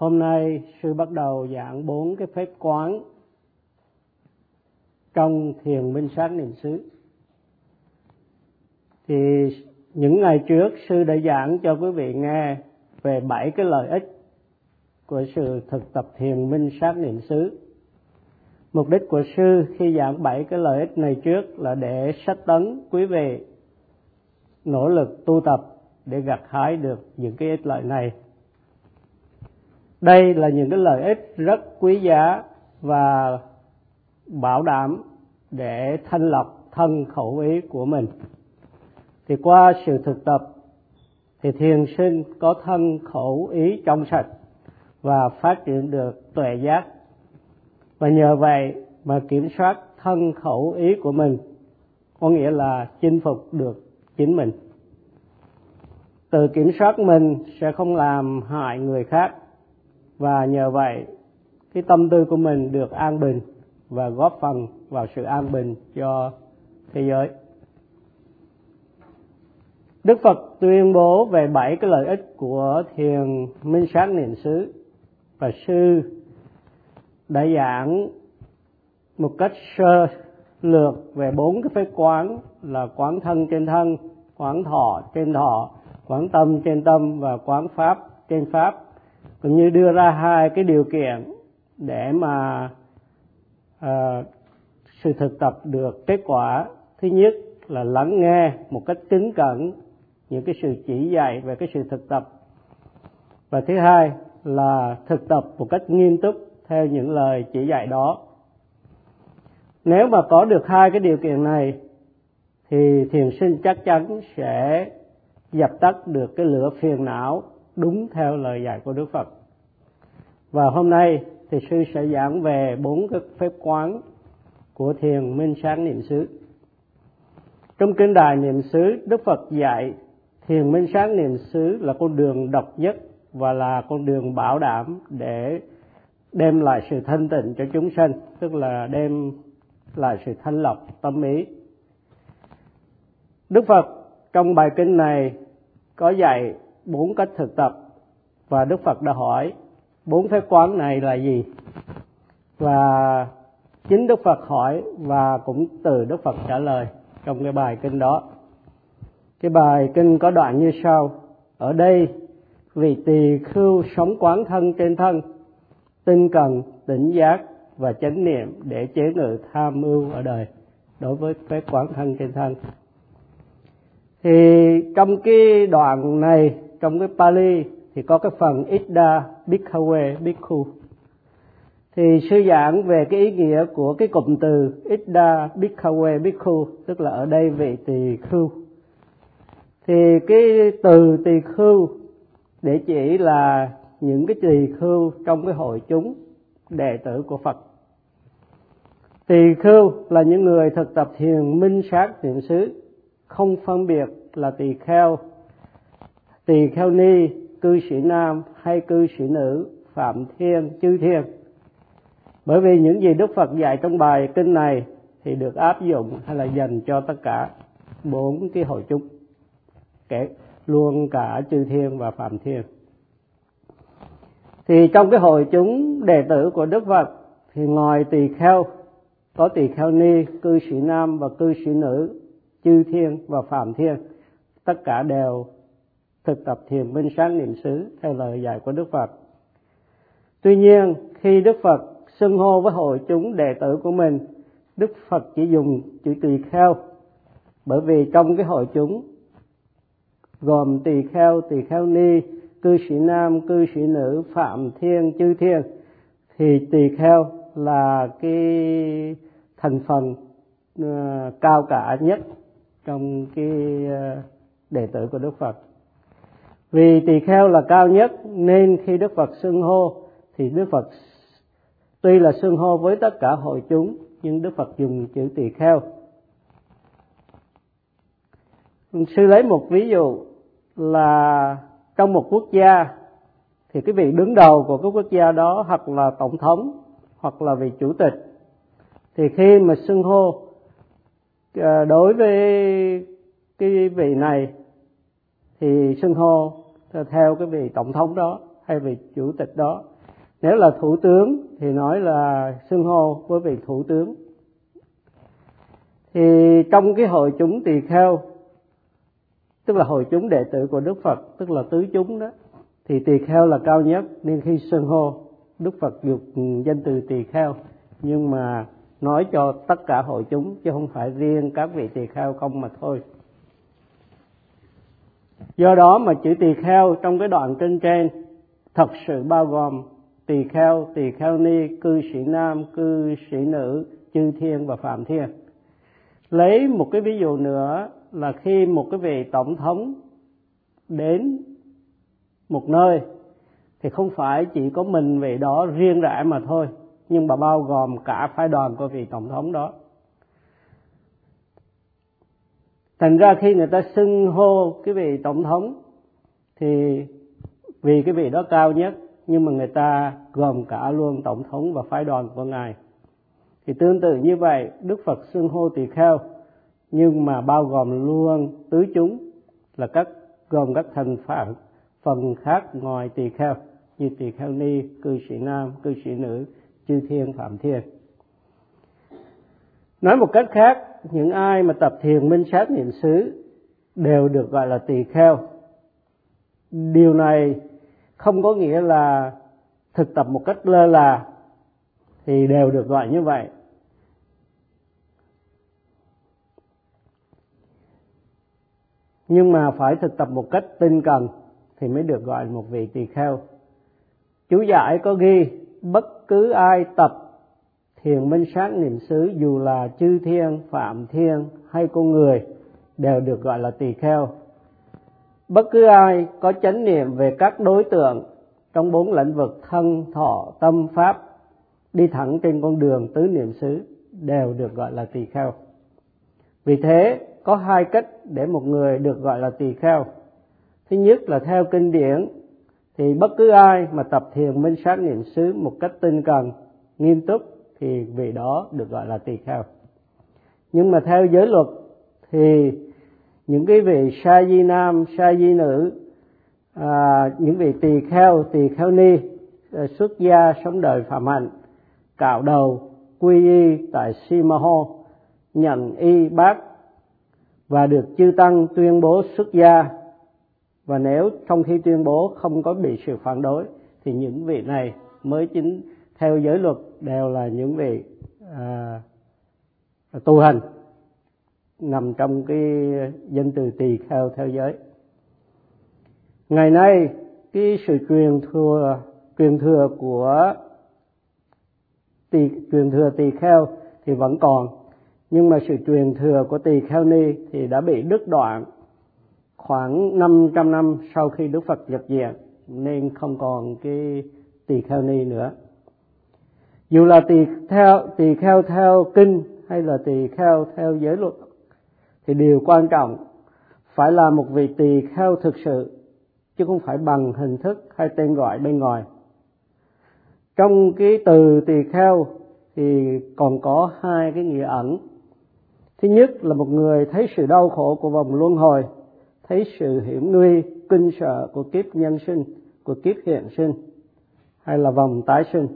Hôm nay sư bắt đầu giảng bốn cái phép quán trong thiền minh sát niệm xứ. Thì những ngày trước sư đã giảng cho quý vị nghe về bảy cái lợi ích của sự thực tập thiền minh sát niệm xứ. Mục đích của sư khi giảng bảy cái lợi ích này trước là để sách tấn quý vị nỗ lực tu tập để gặt hái được những cái ích lợi này đây là những cái lợi ích rất quý giá và bảo đảm để thanh lọc thân khẩu ý của mình. Thì qua sự thực tập, thì thiền sinh có thân khẩu ý trong sạch và phát triển được tuệ giác. Và nhờ vậy mà kiểm soát thân khẩu ý của mình, có nghĩa là chinh phục được chính mình. Tự kiểm soát mình sẽ không làm hại người khác và nhờ vậy cái tâm tư của mình được an bình và góp phần vào sự an bình cho thế giới. Đức Phật tuyên bố về bảy cái lợi ích của thiền minh sát niệm xứ. Và sư đã giảng một cách sơ lược về bốn cái phép quán là quán thân trên thân, quán thọ trên thọ, quán tâm trên tâm và quán pháp trên pháp cũng như đưa ra hai cái điều kiện để mà à, sự thực tập được kết quả. Thứ nhất là lắng nghe một cách kính cẩn những cái sự chỉ dạy về cái sự thực tập. Và thứ hai là thực tập một cách nghiêm túc theo những lời chỉ dạy đó. Nếu mà có được hai cái điều kiện này thì thiền sinh chắc chắn sẽ dập tắt được cái lửa phiền não đúng theo lời dạy của Đức Phật. Và hôm nay thì sư sẽ giảng về bốn cái phép quán của thiền minh sáng niệm xứ. Trong kinh đài niệm xứ, Đức Phật dạy thiền minh sáng niệm xứ là con đường độc nhất và là con đường bảo đảm để đem lại sự thanh tịnh cho chúng sanh, tức là đem lại sự thanh lọc tâm ý. Đức Phật trong bài kinh này có dạy bốn cách thực tập. Và Đức Phật đã hỏi, bốn phép quán này là gì? Và chính Đức Phật hỏi và cũng từ Đức Phật trả lời trong cái bài kinh đó. Cái bài kinh có đoạn như sau. Ở đây, vị tỳ khưu sống quán thân trên thân, tinh cần, tỉnh giác và chánh niệm để chế ngự tham mưu ở đời đối với phép quán thân trên thân. Thì trong cái đoạn này trong cái Pali thì có cái phần Ida Bhikkhawe Bhikkhu. Thì sư giảng về cái ý nghĩa của cái cụm từ Ida Bhikkhawe Bhikkhu, tức là ở đây vị tỳ khưu. Thì cái từ tỳ khưu để chỉ là những cái tỳ khưu trong cái hội chúng đệ tử của Phật. Tỳ khưu là những người thực tập thiền minh sát niệm xứ không phân biệt là tỳ kheo tỳ kheo ni, cư sĩ nam hay cư sĩ nữ, phạm thiên, chư thiên. Bởi vì những gì đức phật dạy trong bài kinh này thì được áp dụng hay là dành cho tất cả bốn cái hội chúng, kể luôn cả chư thiên và phạm thiên. Thì trong cái hội chúng đệ tử của đức phật thì ngoài tỳ kheo, có tỳ kheo ni, cư sĩ nam và cư sĩ nữ, chư thiên và phạm thiên. Tất cả đều thực tập thiền minh sáng niệm xứ theo lời dạy của Đức Phật. Tuy nhiên, khi Đức Phật xưng hô với hội chúng đệ tử của mình, Đức Phật chỉ dùng chữ tỳ kheo bởi vì trong cái hội chúng gồm tỳ kheo, tỳ kheo ni, cư sĩ nam, cư sĩ nữ, phạm thiên, chư thiên thì tỳ kheo là cái thành phần uh, cao cả nhất trong cái uh, đệ tử của Đức Phật vì tỳ kheo là cao nhất, nên khi đức phật xưng hô, thì đức phật tuy là xưng hô với tất cả hội chúng, nhưng đức phật dùng chữ tỳ kheo. Sư lấy một ví dụ là trong một quốc gia, thì cái vị đứng đầu của cái quốc gia đó hoặc là tổng thống, hoặc là vị chủ tịch, thì khi mà xưng hô ờ, đối với cái vị này, thì xưng hô theo cái vị tổng thống đó, hay vị chủ tịch đó. Nếu là thủ tướng thì nói là xưng hô với vị thủ tướng. Thì trong cái hội chúng tỳ kheo, tức là hội chúng đệ tử của đức phật, tức là tứ chúng đó, thì tỳ kheo là cao nhất, nên khi xưng hô, đức phật dùng danh từ tỳ kheo. Nhưng mà nói cho tất cả hội chúng, chứ không phải riêng các vị tỳ kheo không mà thôi do đó mà chữ tỳ kheo trong cái đoạn trên trên thật sự bao gồm tỳ kheo tỳ kheo ni, cư sĩ nam, cư sĩ nữ, chư thiên và phạm thiên. Lấy một cái ví dụ nữa là khi một cái vị tổng thống đến một nơi thì không phải chỉ có mình vị đó riêng rẽ mà thôi, nhưng mà bao gồm cả phái đoàn của vị tổng thống đó. Thành ra khi người ta xưng hô cái vị tổng thống, thì vì cái vị đó cao nhất, nhưng mà người ta gồm cả luôn tổng thống và phái đoàn của ngài. Thì tương tự như vậy, đức phật xưng hô tỳ kheo, nhưng mà bao gồm luôn tứ chúng, là các, gồm các thành phần phần khác ngoài tỳ kheo, như tỳ kheo ni, cư sĩ nam, cư sĩ nữ, chư thiên, phạm thiên nói một cách khác, những ai mà tập thiền minh sát niệm xứ đều được gọi là tỳ kheo. Điều này không có nghĩa là thực tập một cách lơ là, thì đều được gọi như vậy. Nhưng mà phải thực tập một cách tinh cần thì mới được gọi là một vị tỳ kheo. Chú giải có ghi, bất cứ ai tập thiền minh sát niệm xứ, dù là chư thiên, phạm thiên hay con người, đều được gọi là tỳ kheo. Bất cứ ai có chánh niệm về các đối tượng trong bốn lĩnh vực thân, thọ, tâm, pháp, đi thẳng trên con đường tứ niệm xứ, đều được gọi là tỳ kheo. Vì thế, có hai cách để một người được gọi là tỳ kheo. Thứ nhất là theo kinh điển, thì bất cứ ai mà tập thiền minh sát niệm xứ một cách tinh cần, nghiêm túc thì vị đó được gọi là tỳ kheo. Nhưng mà theo giới luật thì những cái vị sa di nam sa di nữ à, những vị tỳ kheo tỳ kheo ni à, xuất gia sống đời phạm hạnh cạo đầu quy y tại Simaho nhận y bác và được chư tăng tuyên bố xuất gia. Và nếu trong khi tuyên bố không có bị sự phản đối thì những vị này mới chính theo giới luật đều là những vị à, tu hành nằm trong cái danh từ tỳ kheo theo giới. Ngày nay cái sự truyền thừa truyền thừa của tỳ truyền thừa tỳ kheo thì vẫn còn nhưng mà sự truyền thừa của tỳ kheo ni thì đã bị đứt đoạn khoảng 500 năm sau khi Đức Phật nhập viện nên không còn cái tỳ kheo ni nữa dù là tỳ theo tỳ kheo theo kinh hay là tỳ kheo theo giới luật, thì điều quan trọng phải là một vị tỳ kheo thực sự, chứ không phải bằng hình thức hay tên gọi bên ngoài. Trong cái từ tỳ kheo thì còn có hai cái nghĩa ẩn. Thứ nhất là một người thấy sự đau khổ của vòng luân hồi, thấy sự hiểm nguy, kinh sợ của kiếp nhân sinh, của kiếp hiện sinh hay là vòng tái sinh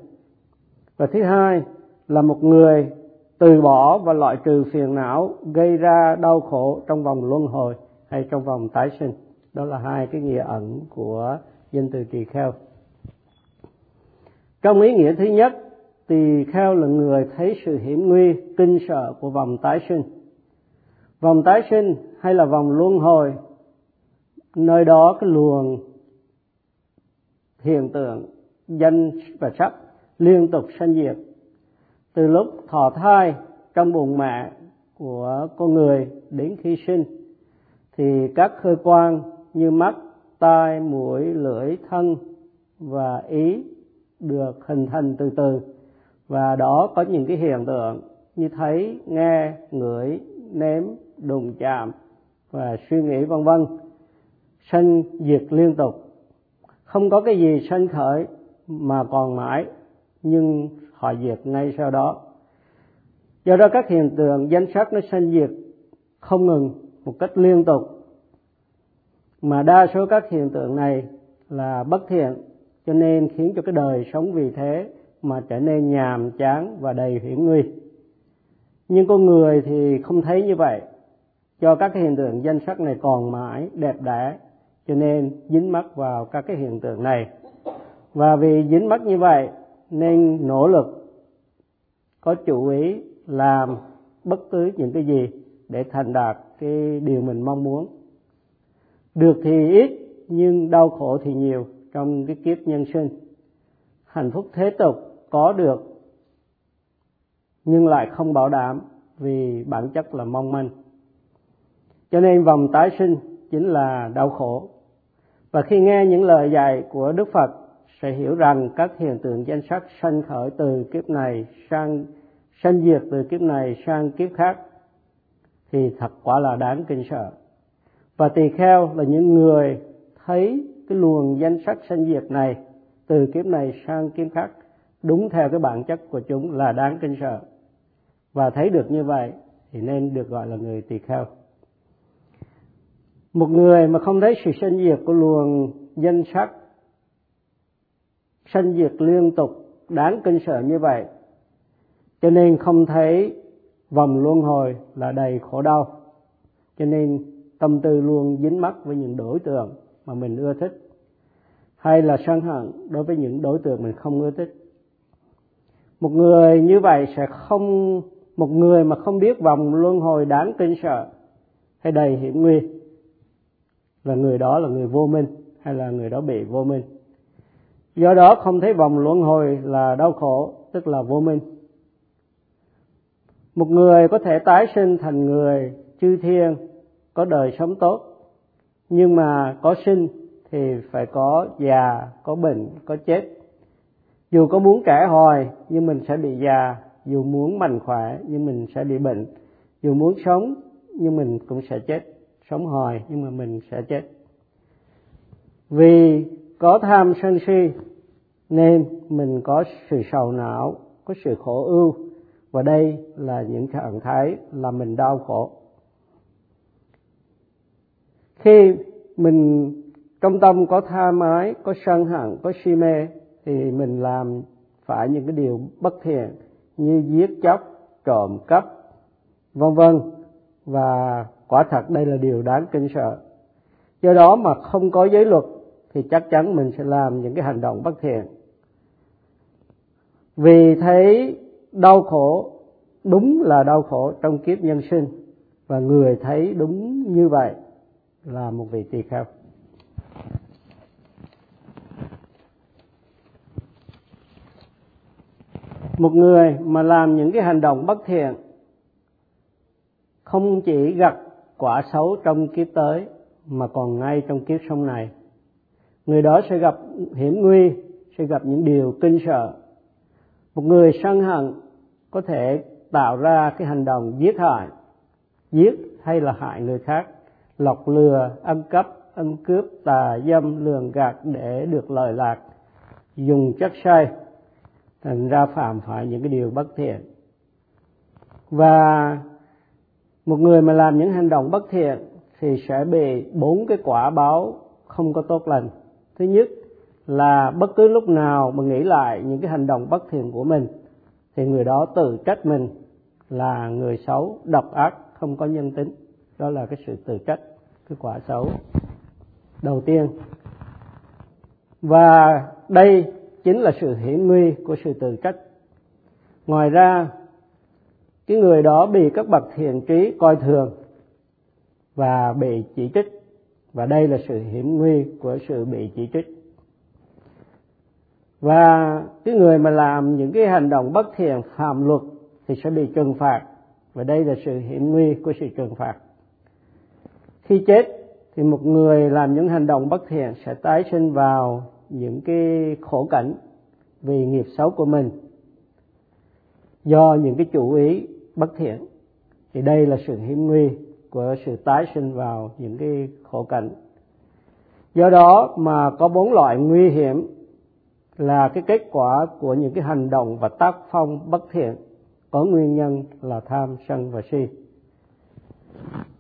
và thứ hai là một người từ bỏ và loại trừ phiền não, gây ra đau khổ trong vòng luân hồi hay trong vòng tái sinh. Đó là hai cái nghĩa ẩn của danh từ tỳ kheo. Trong ý nghĩa thứ nhất, tỳ kheo là người thấy sự hiểm nguy, kinh sợ của vòng tái sinh. Vòng tái sinh hay là vòng luân hồi, nơi đó cái luồng hiện tượng danh và sắc liên tục sanh diệt. Từ lúc thọ thai trong bụng mẹ của con người đến khi sinh, thì các cơ quan như mắt, tai, mũi, lưỡi, thân và ý được hình thành từ từ. Và đó có những cái hiện tượng như thấy, nghe, ngửi, nếm, đụng chạm và suy nghĩ vân vân, sanh diệt liên tục. Không có cái gì sanh khởi mà còn mãi nhưng họ diệt ngay sau đó. Do đó các hiện tượng danh sắc nó sanh diệt không ngừng một cách liên tục. Mà đa số các hiện tượng này là bất thiện, cho nên khiến cho cái đời sống vì thế mà trở nên nhàm chán và đầy hiểm nguy. Nhưng con người thì không thấy như vậy. Cho các cái hiện tượng danh sắc này còn mãi đẹp đẽ, cho nên dính mắc vào các cái hiện tượng này. Và vì dính mắc như vậy nên nỗ lực, có chủ ý làm bất cứ những cái gì để thành đạt cái điều mình mong muốn. Được thì ít, nhưng đau khổ thì nhiều trong cái kiếp nhân sinh. Hạnh phúc thế tục có được, nhưng lại không bảo đảm vì bản chất là mong manh. Cho nên vòng tái sinh chính là đau khổ. Và khi nghe những lời dạy của đức phật sẽ hiểu rằng các hiện tượng danh sắc sanh khởi từ kiếp này sang, sanh diệt từ kiếp này sang kiếp khác thì thật quả là đáng kinh sợ. Và tỳ kheo là những người thấy cái luồng danh sắc sanh diệt này từ kiếp này sang kiếp khác đúng theo cái bản chất của chúng là đáng kinh sợ. Và thấy được như vậy thì nên được gọi là người tỳ kheo. Một người mà không thấy sự sanh diệt của luồng danh sắc sanh diệt liên tục, đáng kinh sợ như vậy. Cho nên không thấy vòng luân hồi là đầy khổ đau. Cho nên tâm tư luôn dính mắc với những đối tượng mà mình ưa thích, hay là sân hận đối với những đối tượng mình không ưa thích. Một người như vậy sẽ không, một người mà không biết vòng luân hồi đáng kinh sợ hay đầy hiểm nguy, là người đó là người vô minh hay là người đó bị vô minh do đó không thấy vòng luân hồi là đau khổ, tức là vô minh. Một người có thể tái sinh thành người chư thiên, có đời sống tốt, nhưng mà có sinh thì phải có già, có bệnh, có chết. Dù có muốn trẻ hồi nhưng mình sẽ bị già. Dù muốn mạnh khỏe, nhưng mình sẽ bị bệnh. Dù muốn sống, nhưng mình cũng sẽ chết. Sống hồi nhưng mà mình sẽ chết. Vì có tham sân si, nên mình có sự sầu não, có sự khổ ưu. Và đây là những trạng thái là mình đau khổ. Khi mình trong tâm có tha mái, có sân hận, có si mê, thì mình làm phải những cái điều bất thiện như giết chóc, trộm cắp, vân vân. Và quả thật đây là điều đáng kinh sợ. Do đó mà không có giới luật thì chắc chắn mình sẽ làm những cái hành động bất thiện. Vì thấy đau khổ, đúng là đau khổ trong kiếp nhân sinh, và người thấy đúng như vậy là một vị tỳ kheo. Một người mà làm những cái hành động bất thiện, không chỉ gặp quả xấu trong kiếp tới, mà còn ngay trong kiếp sống này người đó sẽ gặp hiểm nguy, sẽ gặp những điều kinh sợ. Một người sân hận có thể tạo ra cái hành động giết hại, giết hay là hại người khác, lọc lừa ăn cắp ăn cướp, tà dâm, lường gạt để được lợi lạc. Dùng chất say, thành ra phạm phải những cái điều bất thiện. Và một người mà làm những hành động bất thiện thì sẽ bị bốn cái quả báo không có tốt lành thứ nhất là bất cứ lúc nào mà nghĩ lại những cái hành động bất thiện của mình, thì người đó tự trách mình là người xấu, độc ác, không có nhân tính. Đó là cái sự tự trách, cái quả xấu. Đầu tiên, và đây chính là sự hiểm nguy của sự tự trách. Ngoài ra, cái người đó bị các bậc thiện trí coi thường và bị chỉ trích và đây là sự hiểm nguy của sự bị chỉ trích. Và cái người mà làm những cái hành động bất thiện, phạm luật thì sẽ bị trừng phạt. Và đây là sự hiểm nguy của sự trừng phạt. Khi chết thì một người làm những hành động bất thiện sẽ tái sinh vào những cái khổ cảnh vì nghiệp xấu của mình. Do những cái chủ ý bất thiện thì đây là sự hiểm nguy của sự tái sinh vào những cái khổ cảnh. Do đó mà có bốn loại nguy hiểm là cái kết quả của những cái hành động và tác phong bất thiện, có nguyên nhân là tham sân và si.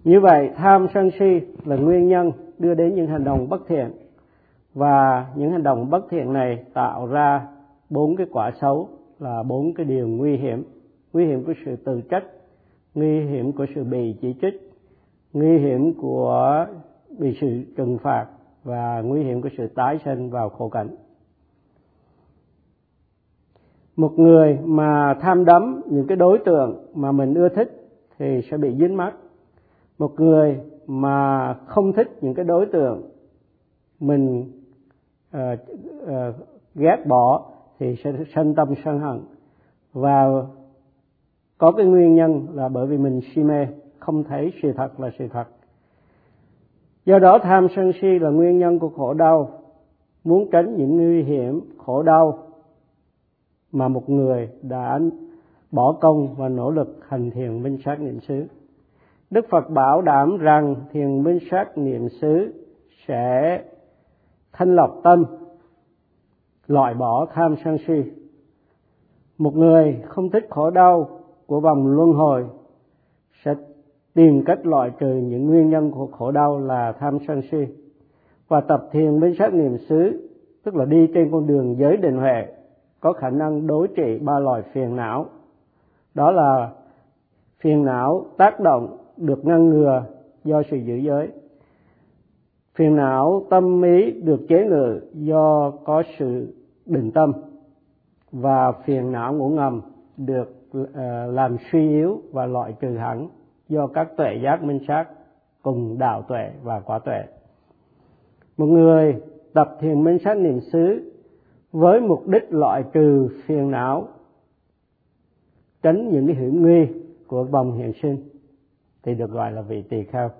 Như vậy, tham sân si là nguyên nhân đưa đến những hành động bất thiện và những hành động bất thiện này tạo ra bốn cái quả xấu, là bốn cái điều nguy hiểm. Nguy hiểm của sự tự trách, nguy hiểm của sự bị chỉ trích nguy hiểm của bị sự trừng phạt và nguy hiểm của sự tái sinh vào khổ cảnh. Một người mà tham đắm những cái đối tượng mà mình ưa thích thì sẽ bị dính mắc. Một người mà không thích những cái đối tượng mình uh, uh, ghét bỏ thì sẽ sân tâm sân hận. Và có cái nguyên nhân là bởi vì mình si mê không thể sự thật là sự thật. Do đó tham sân si là nguyên nhân của khổ đau. Muốn tránh những nguy hiểm, khổ đau mà một người đã bỏ công và nỗ lực hành thiền minh sát niệm xứ. Đức phật bảo đảm rằng thiền minh sát niệm xứ sẽ thanh lọc tâm, loại bỏ tham sân si. Một người không thích khổ đau của vòng luân hồi sẽ tìm cách loại trừ những nguyên nhân của khổ đau là tham sân si và tập thiền minh sát niệm xứ, tức là đi trên con đường giới định huệ, có khả năng đối trị ba loại phiền não. Đó là phiền não tác động được ngăn ngừa do sự giữ giới, phiền não tâm ý được chế ngự do có sự định tâm, và phiền não ngủ ngầm được ờ, làm suy yếu và loại trừ hẳn do các tuệ giác minh sát cùng đạo tuệ và quả tuệ. Một người tập thiền minh sát niệm xứ với mục đích loại trừ phiền não, tránh những cái hiểm nguy của vòng hiện sinh, thì được gọi là vị tỳ kheo.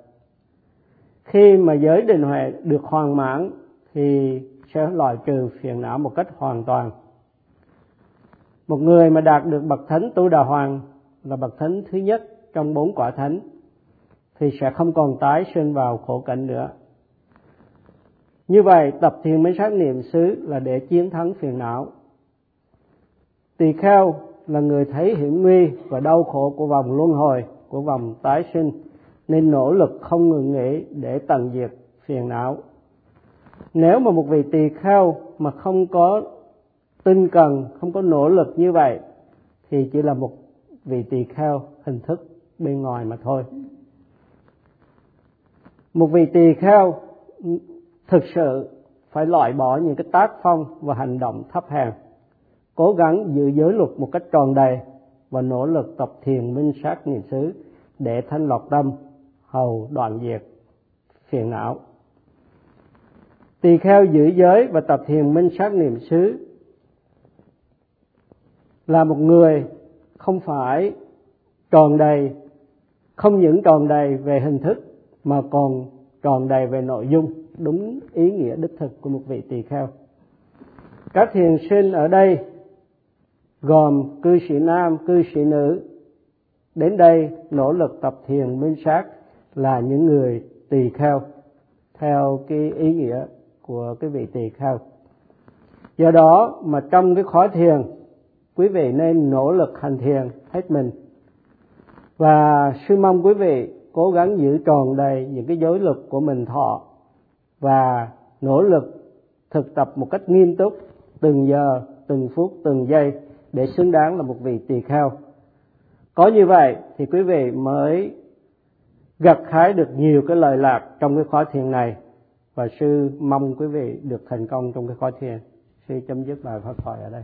Khi mà giới định huệ được hoàn mãn, thì sẽ loại trừ phiền não một cách hoàn toàn. Một người mà đạt được bậc thánh tu đà hoàng là bậc thánh thứ nhất trong bốn quả thánh, thì sẽ không còn tái sinh vào khổ cảnh nữa. Như vậy, tập thiền minh sát niệm xứ là để chiến thắng phiền não. Tỳ kheo là người thấy hiểm nguy và đau khổ của vòng luân hồi, của vòng tái sinh, nên nỗ lực không ngừng nghỉ để tận diệt phiền não. Nếu mà một vị tỳ kheo mà không có tinh cần, không có nỗ lực như vậy, thì chỉ là một vị tỳ kheo hình thức bên ngoài mà thôi. Một vị tỳ kheo thực sự phải loại bỏ những cái tác phong và hành động thấp hèn, cố gắng giữ giới luật một cách tròn đầy và nỗ lực tập thiền minh sát niệm xứ để thanh lọc tâm, hầu đoạn diệt, phiền não. Tỳ kheo giữ giới và tập thiền minh sát niệm xứ là một người không phải tròn đầy không những tròn đầy về hình thức, mà còn tròn đầy về nội dung, đúng ý nghĩa đích thực của một vị tỳ kheo. Các thiền sinh ở đây, gồm cư sĩ nam, cư sĩ nữ, đến đây nỗ lực tập thiền minh sát là những người tỳ kheo, theo cái ý nghĩa của cái vị tỳ kheo. Do đó mà trong cái khóa thiền, quý vị nên nỗ lực hành thiền hết mình và sư mong quý vị cố gắng giữ tròn đầy những cái giới luật của mình thọ và nỗ lực thực tập một cách nghiêm túc từng giờ, từng phút, từng giây để xứng đáng là một vị tỳ kheo. Có như vậy thì quý vị mới gặt hái được nhiều cái lời lạc trong cái khóa thiền này. Và sư mong quý vị được thành công trong cái khóa thiền. Sư chấm dứt bài pháp thoại ở đây.